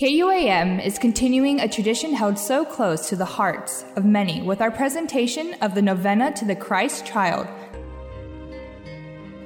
KUAM is continuing a tradition held so close to the hearts of many with our presentation of the Novena to the Christ Child.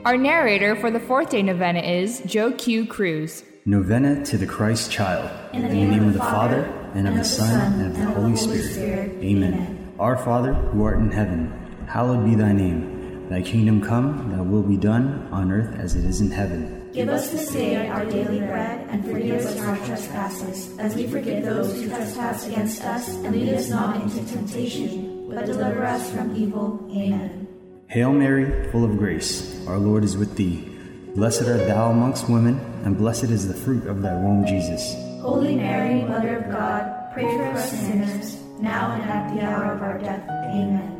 Our narrator for the fourth day novena is Joe Q. Cruz. Novena to the Christ Child. In the, name, name of the Father, and of the Son, and of the Holy Spirit. Spirit. Amen. Amen. Our Father, who art in heaven, hallowed be thy name. Thy kingdom come, thy will be done, on earth as it is in heaven. Give us this day our daily bread, and forgive us our trespasses, as we forgive those who trespass against us. And lead us not into temptation, but deliver us from evil. Amen. Hail Mary, full of grace, our Lord is with thee. Blessed art thou amongst women, and blessed is the fruit of thy womb, Jesus. Holy Mary, Mother of God, pray for us sinners, now and at the hour of our death. Amen.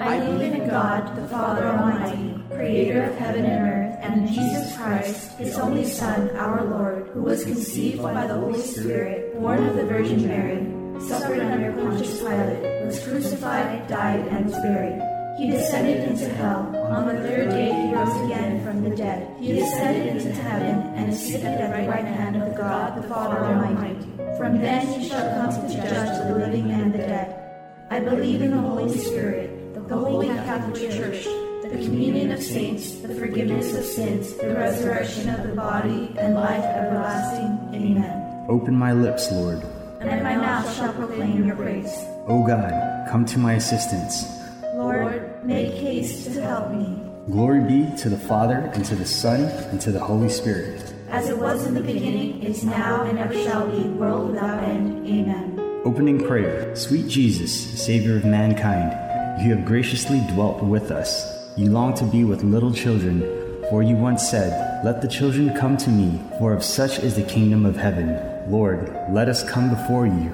I believe in God, the Father Almighty, creator of heaven and earth, and Jesus Christ, his only Son, our Lord, who was conceived by the Holy Spirit, born of the Virgin Mary, suffered under Pontius Pilate, was crucified, died, and was buried he descended into hell. On the third day he rose again from the dead. He ascended into heaven and is seated at the right hand of God the Father Almighty. From thence he shall come to judge the living and the dead. I believe in the Holy Spirit, the holy Catholic Church, the communion of saints, the forgiveness of sins, the resurrection of the body, and life everlasting. Amen. Open my lips, Lord. And my mouth shall proclaim your praise. O God, come to my assistance. Lord, make haste to help me. Glory be to the Father, and to the Son, and to the Holy Spirit. As it was in the beginning, is now, and ever shall be, world without end. Amen. Opening prayer Sweet Jesus, Savior of mankind, you have graciously dwelt with us. You long to be with little children, for you once said, Let the children come to me, for of such is the kingdom of heaven. Lord, let us come before you.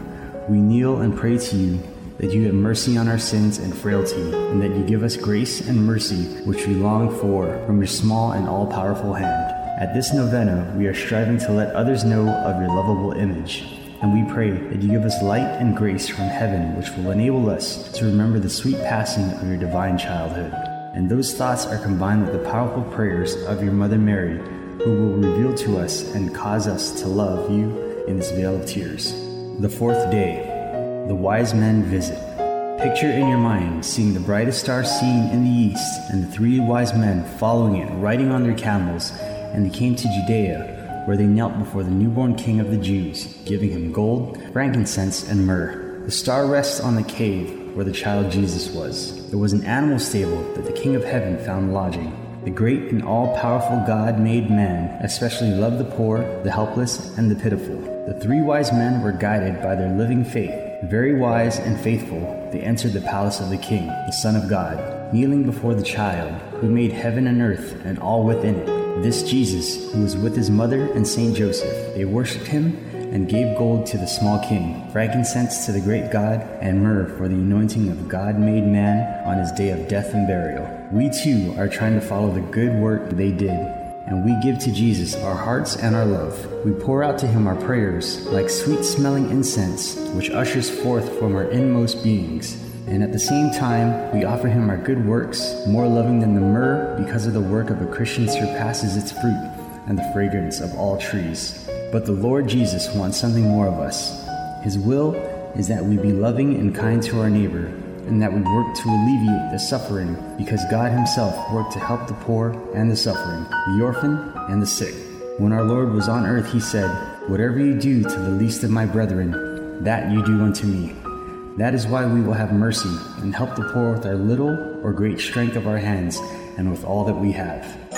We kneel and pray to you that you have mercy on our sins and frailty, and that you give us grace and mercy which we long for from your small and all powerful hand. At this novena, we are striving to let others know of your lovable image. And we pray that you give us light and grace from heaven, which will enable us to remember the sweet passing of your divine childhood. And those thoughts are combined with the powerful prayers of your Mother Mary, who will reveal to us and cause us to love you in this vale of tears. The fourth day, the wise men visit. Picture in your mind seeing the brightest star seen in the east, and the three wise men following it, riding on their camels, and they came to Judea, where they knelt before the newborn king of the Jews, giving him gold, frankincense, and myrrh. The star rests on the cave where the child Jesus was. There was an animal stable that the King of Heaven found lodging. The great and all powerful God made man especially loved the poor, the helpless, and the pitiful. The three wise men were guided by their living faith very wise and faithful, they entered the palace of the king, the Son of God, kneeling before the child, who made heaven and earth and all within it. This Jesus, who was with his mother and Saint Joseph, they worshipped him and gave gold to the small king, frankincense to the great God, and myrrh for the anointing of God made man on his day of death and burial. We too are trying to follow the good work they did and we give to Jesus our hearts and our love. We pour out to him our prayers like sweet smelling incense, which ushers forth from our inmost beings. And at the same time, we offer him our good works, more loving than the myrrh, because of the work of a Christian surpasses its fruit and the fragrance of all trees. But the Lord Jesus wants something more of us. His will is that we be loving and kind to our neighbor and that we work to alleviate the suffering because God Himself worked to help the poor and the suffering, the orphan and the sick. When our Lord was on earth, He said, Whatever you do to the least of my brethren, that you do unto me. That is why we will have mercy and help the poor with our little or great strength of our hands and with all that we have.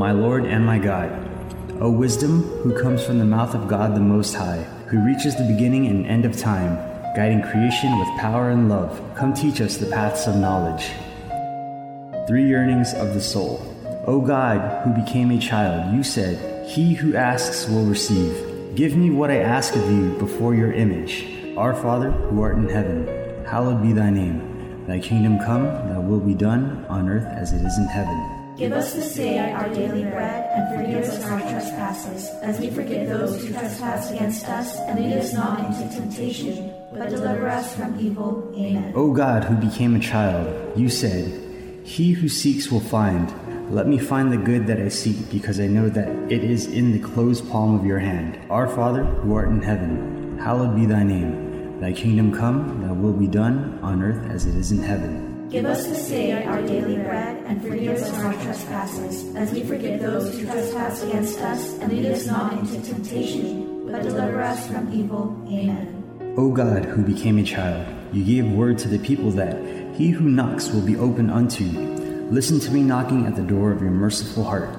My Lord and my God, O wisdom, who comes from the mouth of God the Most High, who reaches the beginning and end of time, guiding creation with power and love, come teach us the paths of knowledge. Three yearnings of the soul. O God, who became a child, you said, He who asks will receive. Give me what I ask of you before your image. Our Father, who art in heaven, hallowed be thy name. Thy kingdom come, thy will be done, on earth as it is in heaven. Give us this day our daily bread, and forgive us our trespasses, as we forgive those who trespass against us. And lead us not into temptation, but deliver us from evil. Amen. O God, who became a child, you said, He who seeks will find. Let me find the good that I seek, because I know that it is in the closed palm of your hand. Our Father, who art in heaven, hallowed be thy name. Thy kingdom come, thy will be done, on earth as it is in heaven. Give us this day our daily bread, and forgive us our trespasses, as we forgive those who trespass against us. And lead us not into temptation, but deliver us from evil. Amen. O God, who became a child, you gave word to the people that he who knocks will be opened unto. You. Listen to me knocking at the door of your merciful heart.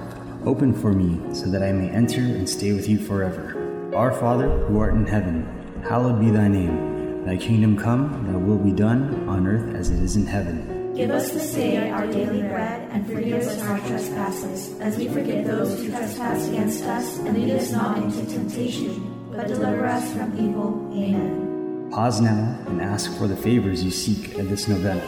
Open for me, so that I may enter and stay with you forever. Our Father, who art in heaven, hallowed be thy name. Thy kingdom come, thy will be done, on earth as it is in heaven. Give us this day our daily bread, and forgive us our trespasses, as we forgive those who trespass against us. And lead us not into temptation, but deliver us from evil. Amen. Pause now and ask for the favors you seek in this novena.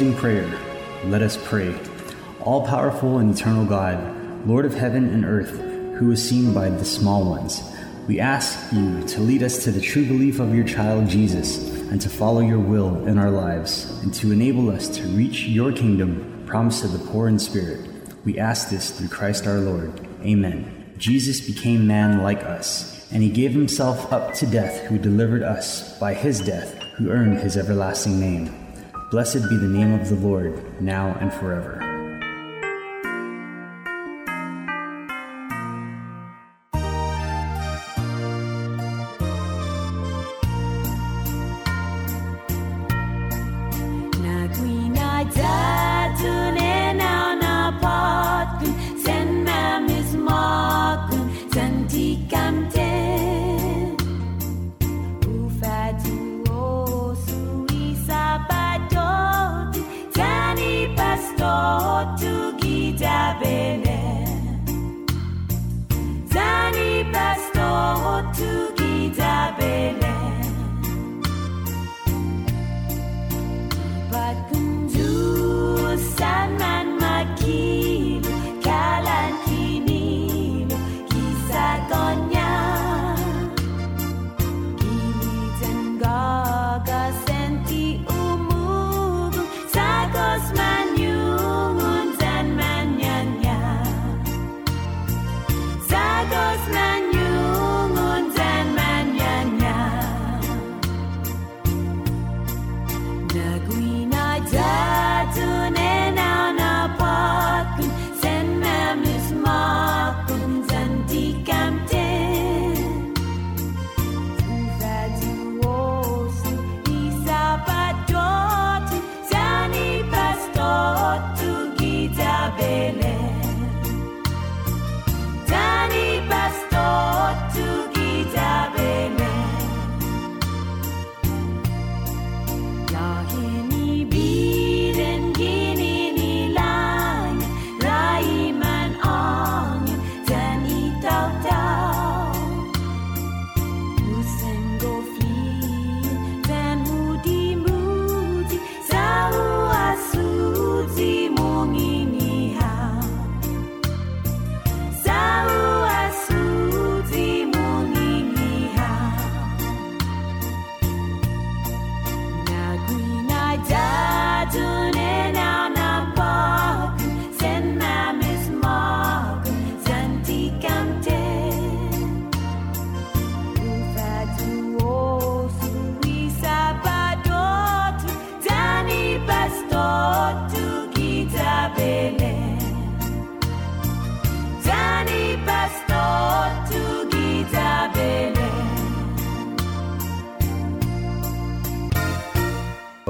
Closing prayer. Let us pray. All powerful and eternal God, Lord of heaven and earth, who is seen by the small ones, we ask you to lead us to the true belief of your child Jesus and to follow your will in our lives and to enable us to reach your kingdom promised to the poor in spirit. We ask this through Christ our Lord. Amen. Jesus became man like us, and he gave himself up to death who delivered us by his death who earned his everlasting name. Blessed be the name of the Lord, now and forever.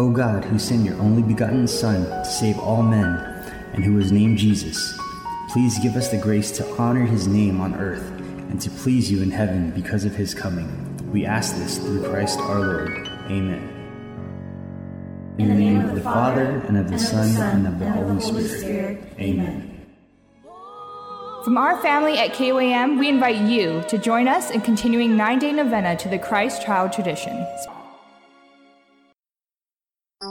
O God, who sent your only begotten Son to save all men, and who was named Jesus, please give us the grace to honor his name on earth and to please you in heaven because of his coming. We ask this through Christ our Lord. Amen. In the name of the Father, and of the Son, and of the Holy Spirit. Amen. From our family at KOAM, we invite you to join us in continuing nine day novena to the Christ Child tradition.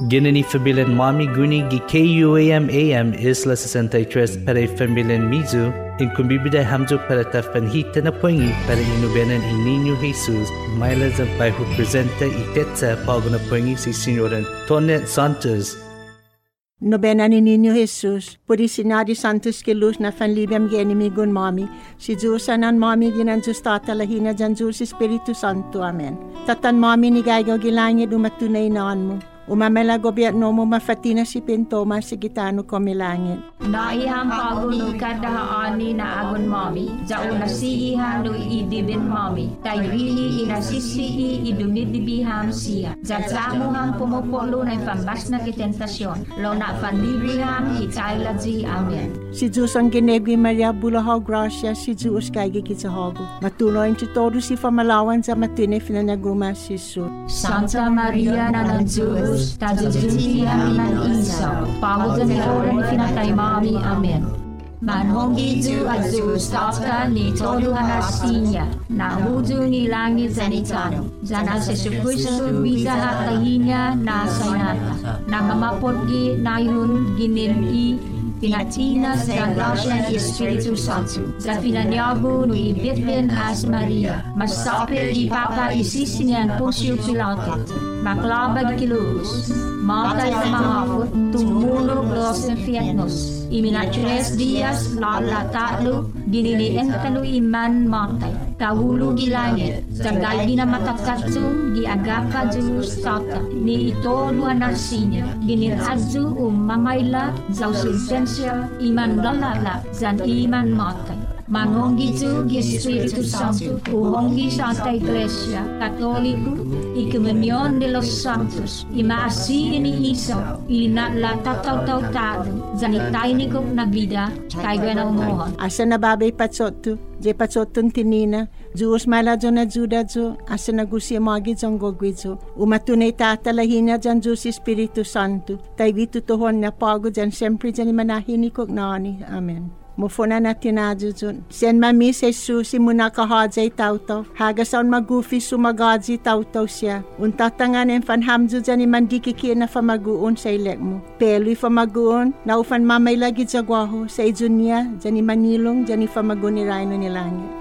Ginani Fabilan Mami Guni gi KUAM AM Isla 63 para Fabilan Mizu in kumbibida hamjo para tafanhita na poingi para inubenan in Niño Jesus Mailas ang pai who presenta itetsa pago na poingi si Senyoran Tonet Santos Nobena ni Niño Jesus, puri sinadi santos ke luz na fanlibiam geni mi gun mami, si Diyosan an mami ginan Diyos tatalahina jan Diyos Espiritu Santo. Amen. Tatan mami ni gaygaw gilangit umatunay naan mo, Umamela gobyerno mo mafatina si Pintoma si Gitano Komilangit. Naihang paguno kadahaani na agon mami, jao nasiihan no idibin mami, taywili inasisii idumidibiham siya. Jajamo hang pumupolo na pambas na kitentasyon, lo na pandibiham hitayla ji amen. Si Diyos ang ginegwi Maria Bulahaw Gracia, si Diyos kay gikitsahago. Matuloy ang todo si famalawan sa matine finanaguma si Su. Santa Maria na ng Diyos, tadujuntihan ng isaw, pagudan ni oran ni pinatay mami, amen. Manhongi Ju at Zeus tapta ni toduhan na sinya, na hudu ni langit zanitano, jana sa Jesucristo biza na kahinya na saynata, na mamapot na yun ginimki Pinatina sa grasya ni Espiritu Santo. Sa pinanyago no ibitbin as Maria. Masapit di Papa isisinian Poncio Pilato. Maklabag kilus. Matay ang mga hapot. Tumulog los infiernos iminatres dias la lata lu gini ni entelu iman matai kawulu gi langit sagal gi na matakatsu gi agapa jus tata ni ito dua nasinya. Gini azu um zau sensia iman lalala zan iman matai Manongizu di Spirito Santo, oh, Uongi Santa Iglesia, Cattolico, e Comunione de los Santos, e Maasi in Isa, e na latatautautado, zanitainico na vida, caigo na umoha. Asa na babay je patsotto tinina, Jus malajo na judajo, asa na gusi magi Tata umatunay tatalahina jan Juus Spirito Santo, tayo vitutuhon na pago jan sempre jan imanahinikog nani. Amen. Mufuna na tinadjujun. Sen mami sa Jesus muna kahadzay tawtaw. Hagasaon magufi sumagadzi tawtaw siya. Untatangan en fanhamju jani mandikiki na famaguon sa ilek mo. Peloy famaguon na ufan mamay lagi jagwaho sa ijunya jani manilong jani famagun ni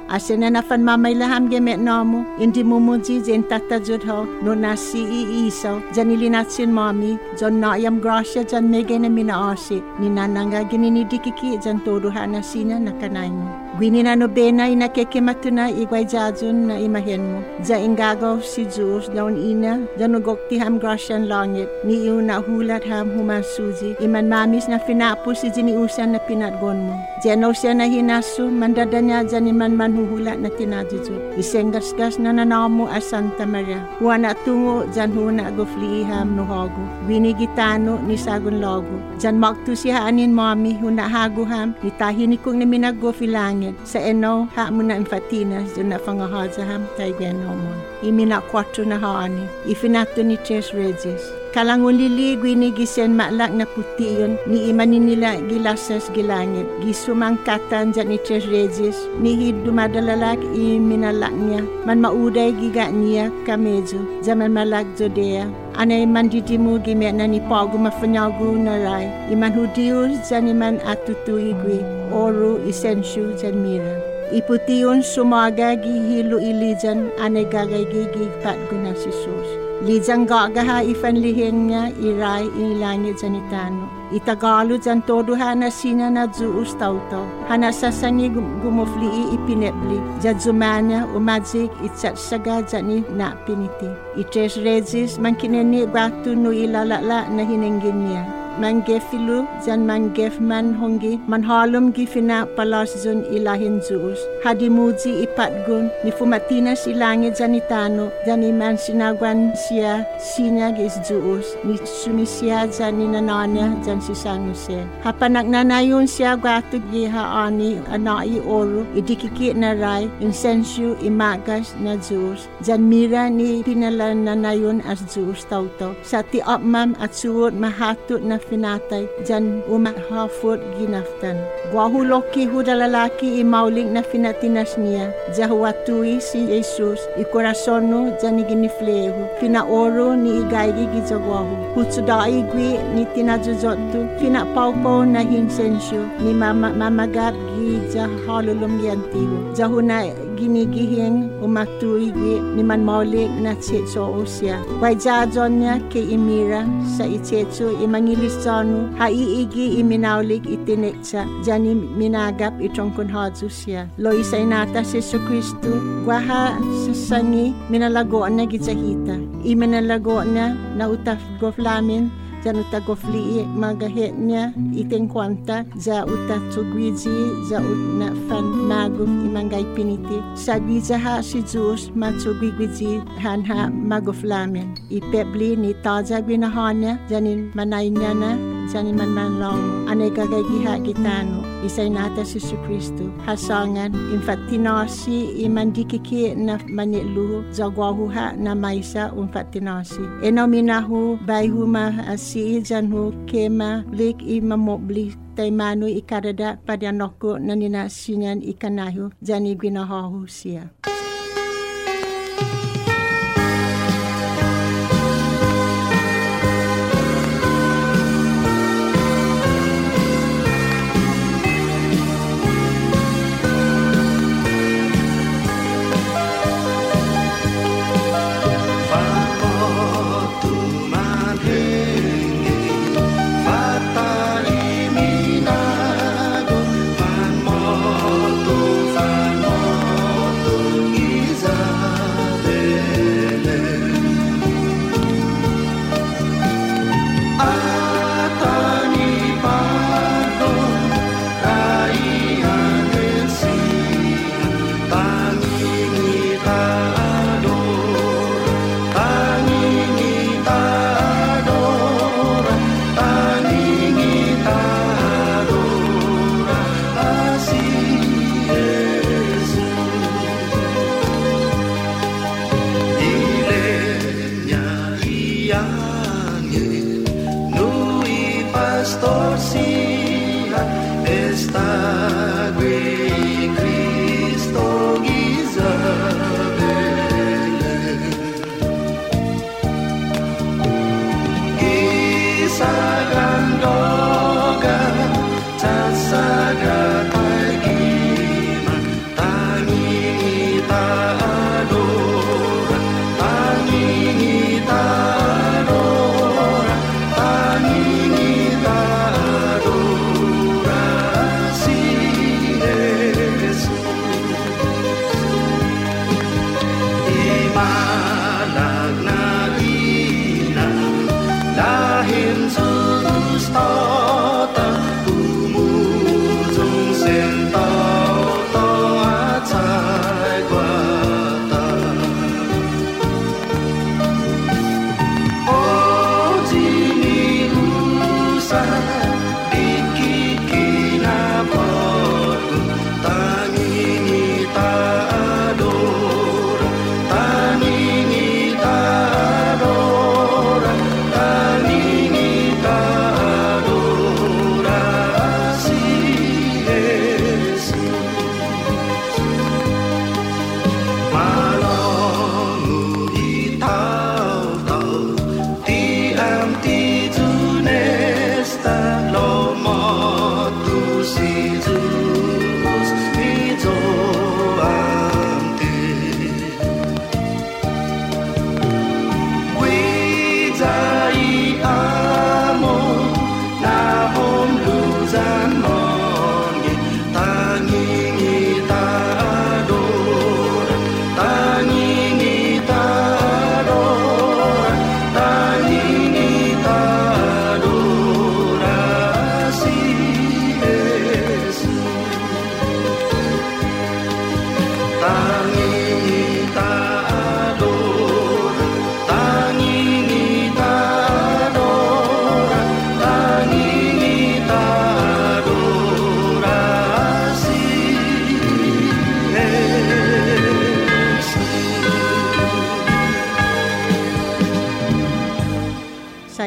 Rhino ni langit. Asen na nafan mamay laham gemet namo. Indi mumuji jen tatajud ho no nasi iisaw. Jani linatsin mami. Jan naayam grasya jan mege na minaasi. Ninananga ginini dikiki jan toduhan na sina na kanay mo. Gwini na nobena ina keke matuna igway jajun na imahen mo. Ja ingagaw si Diyos daun ina, janugok ti ham grasyan langit, ni iu na hulat ham human iman mamis na finapo si jiniusan na pinatgon mo. Jeno siya na hinasu, mandada niya jan iman man huhulat na tinadjujud. Isenggas-gas na nanamo as Santa Maria. Huwa na tungo jan huna gofli ham nuhago. Gwini gitano ni sagun logo. Jan maktu siya anin mami huna haguham, ni tahinikong na minago filangit. Sa eno, ha mo na infatina, dyan na fangahazaham, tayo mo. Imina kwatro na haani. Ifinato ni Ches Regis. Kalangulili gwini gisen maklak na puti yun, ni imanin nila gilasas gilangit. Gisumangkatan dyan ni Ches Regis, ni hidumadalalag iminalak niya. Man mauday giga niya kamedyo, zaman malag jodea. Anay mandidimu gimet na ni pagu mafanyagu na ray. Iman hudiyo dyan iman atutuigwi, oru isensyu dyan mira. Iputiyon sumaga gihilo ilijan anay gagay gigi pat guna si sus. Lijang gagaha ifanlihin niya iray ilangit janitano. Itagalo jan todo hana sina na juus tauto. Hana sasangi gumufli ipinepli. Jadzumanya umadzik itsat saga jani na piniti. Itres regis man kineni batu no ilalala na hinengin niya. Mangefilu jan mangef man hongi man halum gifina palas zun ilahin juus. Hadimuji ipatgun ni fumatina silangi janitano jani man sinagwan siya sinya gis juus ni sumisia jani nananya jan si sanguse. Hapanak nanayon siya gwatu giha ani anai oru idikiki na rai insensyu imagas na juus. Jan mira ni pinalan nanayon as juus tauto. Sa ti apmam at suot mahatut na finatai jan umat hafut ginaftan. Wahu loki hu dalalaki i maulik na finatinas nia, si Yesus i korasonu jan i giniflehu. Fina oru ni i gaigi ki jaguahu. Hutsuda gui ni tina jujotu, fina paupau na hinsensu ni mamagat gi jahalulum yantihu. Jahu na ginigihing umatuigi ni man maulik na tsetso osya. Wai jajon niya kay imira sa itsetso imangilisonu ha iigi iminaulik itineksa jani minagap itong kunhadso siya. Lo isay nata si Kristo gwaha sa sangi minalago na gitsahita. Iminalago na na utaf goflamin Jan uta gofli magahet niya iteng kwanta za uta tugwizi za ut na fan maguf imangay piniti. Sa gwiza ha si Zeus matsugwigwizi han ha magoflamin. Ipebli ni taza gwinahanya janin manay na sa ni manlong ane kagay giha kita no isay nata si Jesus Kristo hasangan infatinasi imandikiki na manyelu zagwahuha na maisa infatinasi eno minahu bayhu ma eh, si janhu kema lik imamobli tay ikarada pada noko nanina sinyan ikanahu jani gwinahahu siya.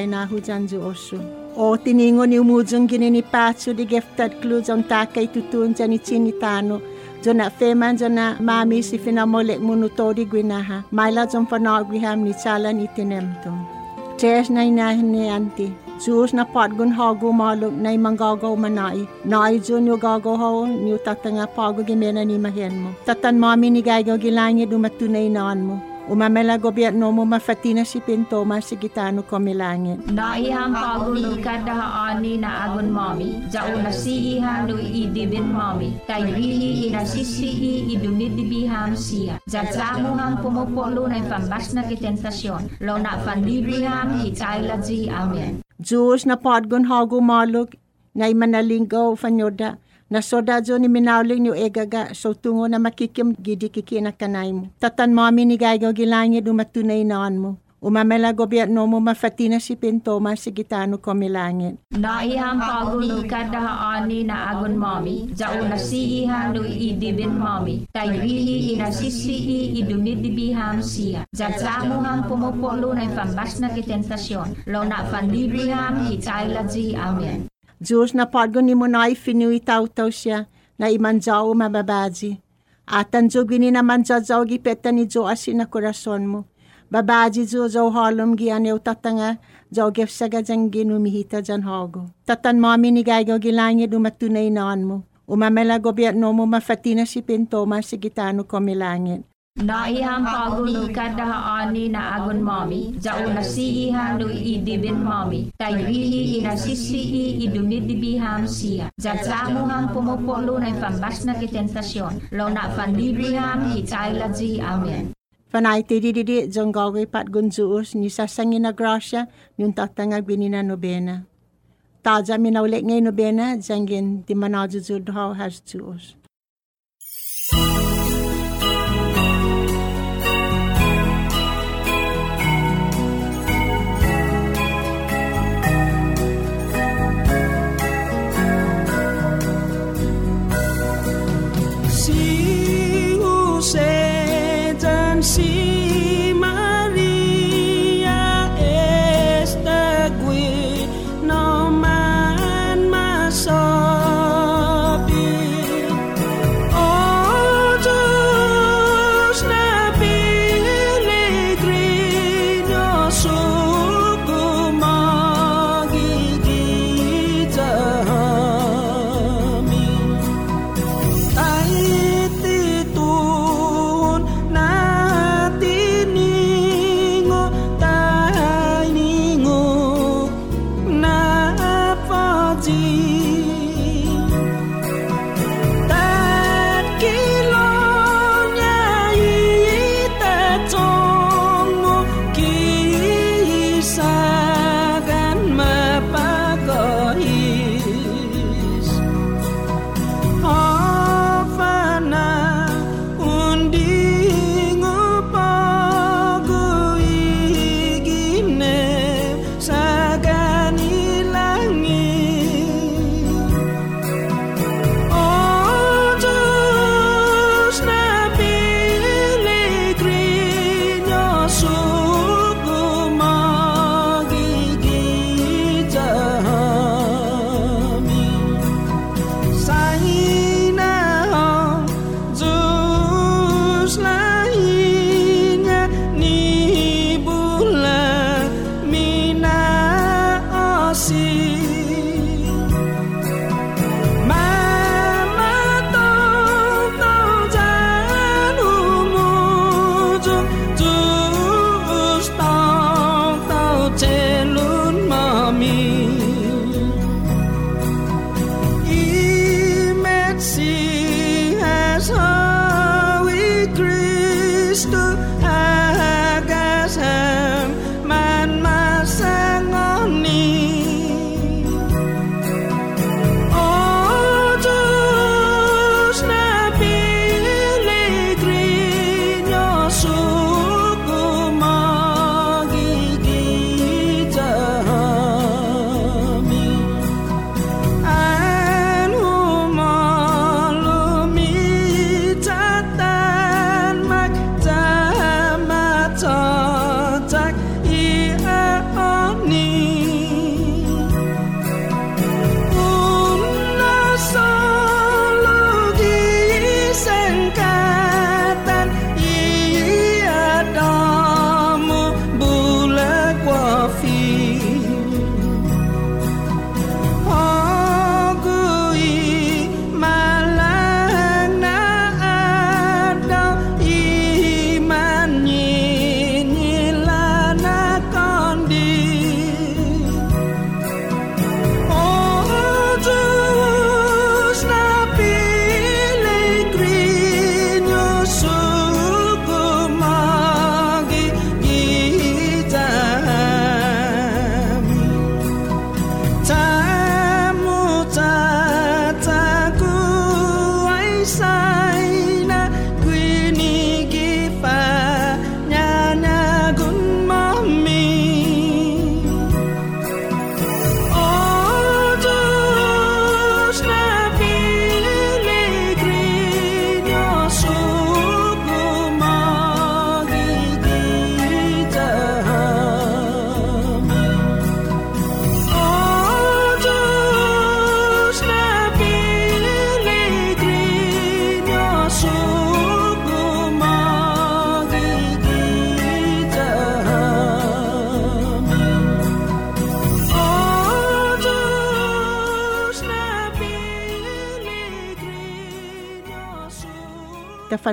Jani gwinahahu siya. janju osu. O tiningo ni umujung gini ni patsu di geftat klu jong takai tutun jani chini tano. Jona feman jona mami si finamolek munutori gwinaha. Maila jong fanag gwiham ni chalan itinemtum. Tres na inahin anti. Diyos na patgun hago malog na imanggagaw manai. Na ay Diyos yung gagaw haw, niyo tatanga pago gimena ni mahen mo. Tatan mami ni gagaw gilangit umatunay naan mo. Umamela gobyerno mo mafatina si pinto masigitano komilangit. Naihang pagulo kadahaani na agon mami, jao na siihang no idibin mami, kay rihi inasisihi idumidibiham siya. Jatsamuhang pumupolo na pambas na kitentasyon, lo na panlibriham hitaylaji amen. Diyos na patgun hago malog na imanalinggaw fanyoda na soda jo ni minawling ni egaga so tungo na makikim gidi kiki na kanay mo. Tatan mami ni gaygaw gilangit umatunay naan mo. Umamela gobyerno mo mafatina si pinto masigitano komilangit. Naihang pagulo kadahaani na agon mami, jao na siihang no idibin mami, kay rihi inasisihi idumidibiham siya. Jatsamuhang pumupolo na pambas na kitentasyon, lo na panlibriham hitaylaji amen. Diyos na padgon ni mo na ifinui taw-taw siya na imanjaw mababaji. Atan jo gini na manjajaw gipeta ni jo asin na korason mo. Babaji jo jo halom gi anew tatanga jo gefsaga jang ginumihita jan hago. Tatan mami ni gaygaw gilangit umatunay naan mo. Umamela gobyerno mo mafatina si pinto masigitano komilangit. Naihang pagulo kadahaani na agon mami, jao na siihang no idibin mami, kay rihi inasisihi idumidibiham siya. Jatsamuhang pumupolo na pambas na kitentasyon, lo na panlibriham hitaylaji amen. Panay ti di di di jong gaway pat gunzuos ni sasangin na grasya yung tatangag binina nobena. Taja minaulik ngay nobena jangin di manajujud how has juos.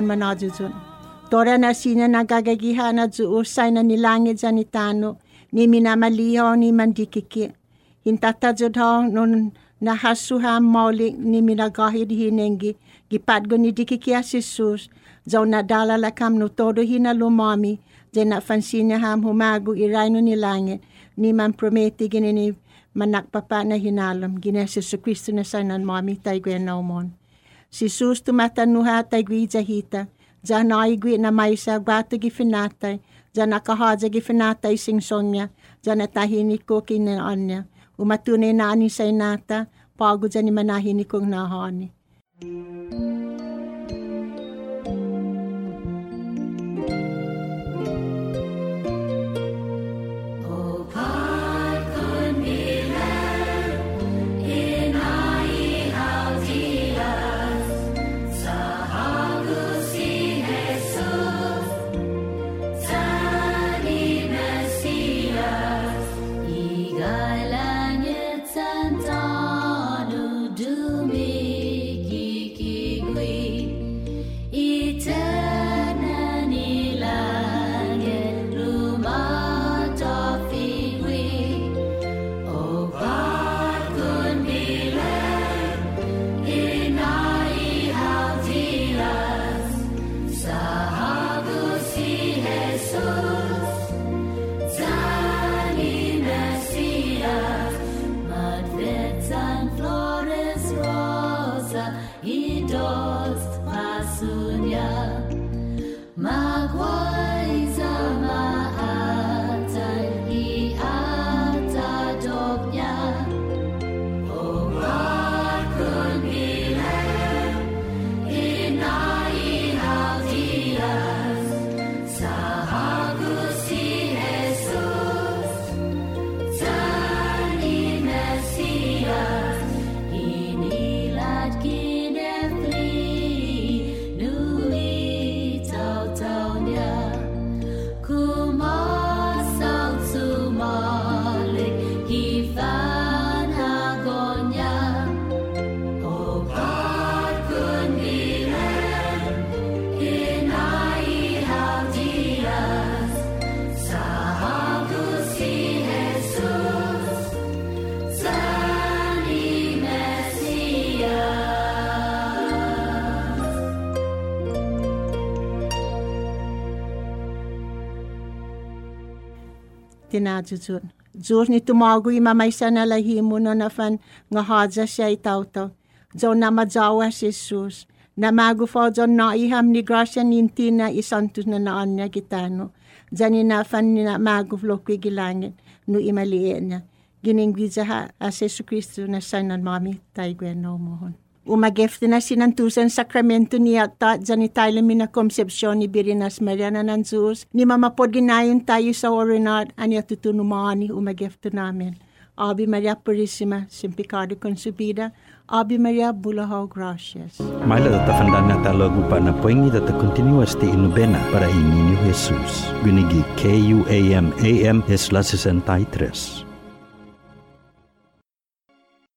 Manajujun. Tora na sina nagagagihan na juusay na nilangit dyan ni ni minamaliho ni mandikiki. Hintatajud ho nun nahasuham maulik ni minagahid hinengi, gipadgo ni dikikia Jesus, jaw nadala lakam no todo hina lumami, dyan na fansinya ham humago iray no nilangit, ni man prometi gini ni manakpapa na hinalam, gina Kristo na sanan mami tay gwen naumon. si sustu mata nuha ta gwija jahita, ja na i na maisa gwata gi finatai, ja na kahaja gi finatai sing sonya, ja na tahini koki ne anya, umatune na anisa inata, pagu ja ni manahini kong na hani. Mm. Tinajujun. Jur ni tumago i mamaysa na lahimo no na fan nga hadza siya itauto. Jo na majawa si Jesus. Na magu fo jo na iham ni grasya ninti na isantus na naan niya gitano. Jani na fan ni na magu flokwi gilangit no imaliin niya. Giningwiza ha as Yesu Kristo na sanan mami tayo no mohon. Umagefte na sinantusan sakramento niya ta dyan tayo mina konsepsyon ni Birinas Mariana ng Zeus. Ni mamapod ginayon tayo sa orinat anya tutunumani umagefte namin. Ave Maria Purissima, sin pecado concebida. Ave Maria, bulahaw gracias. Maila data fandana talagu pa na poingi data continuas ti inubena para ininyo Jesus. Gunigi K-U-A-M-A-M es la 63.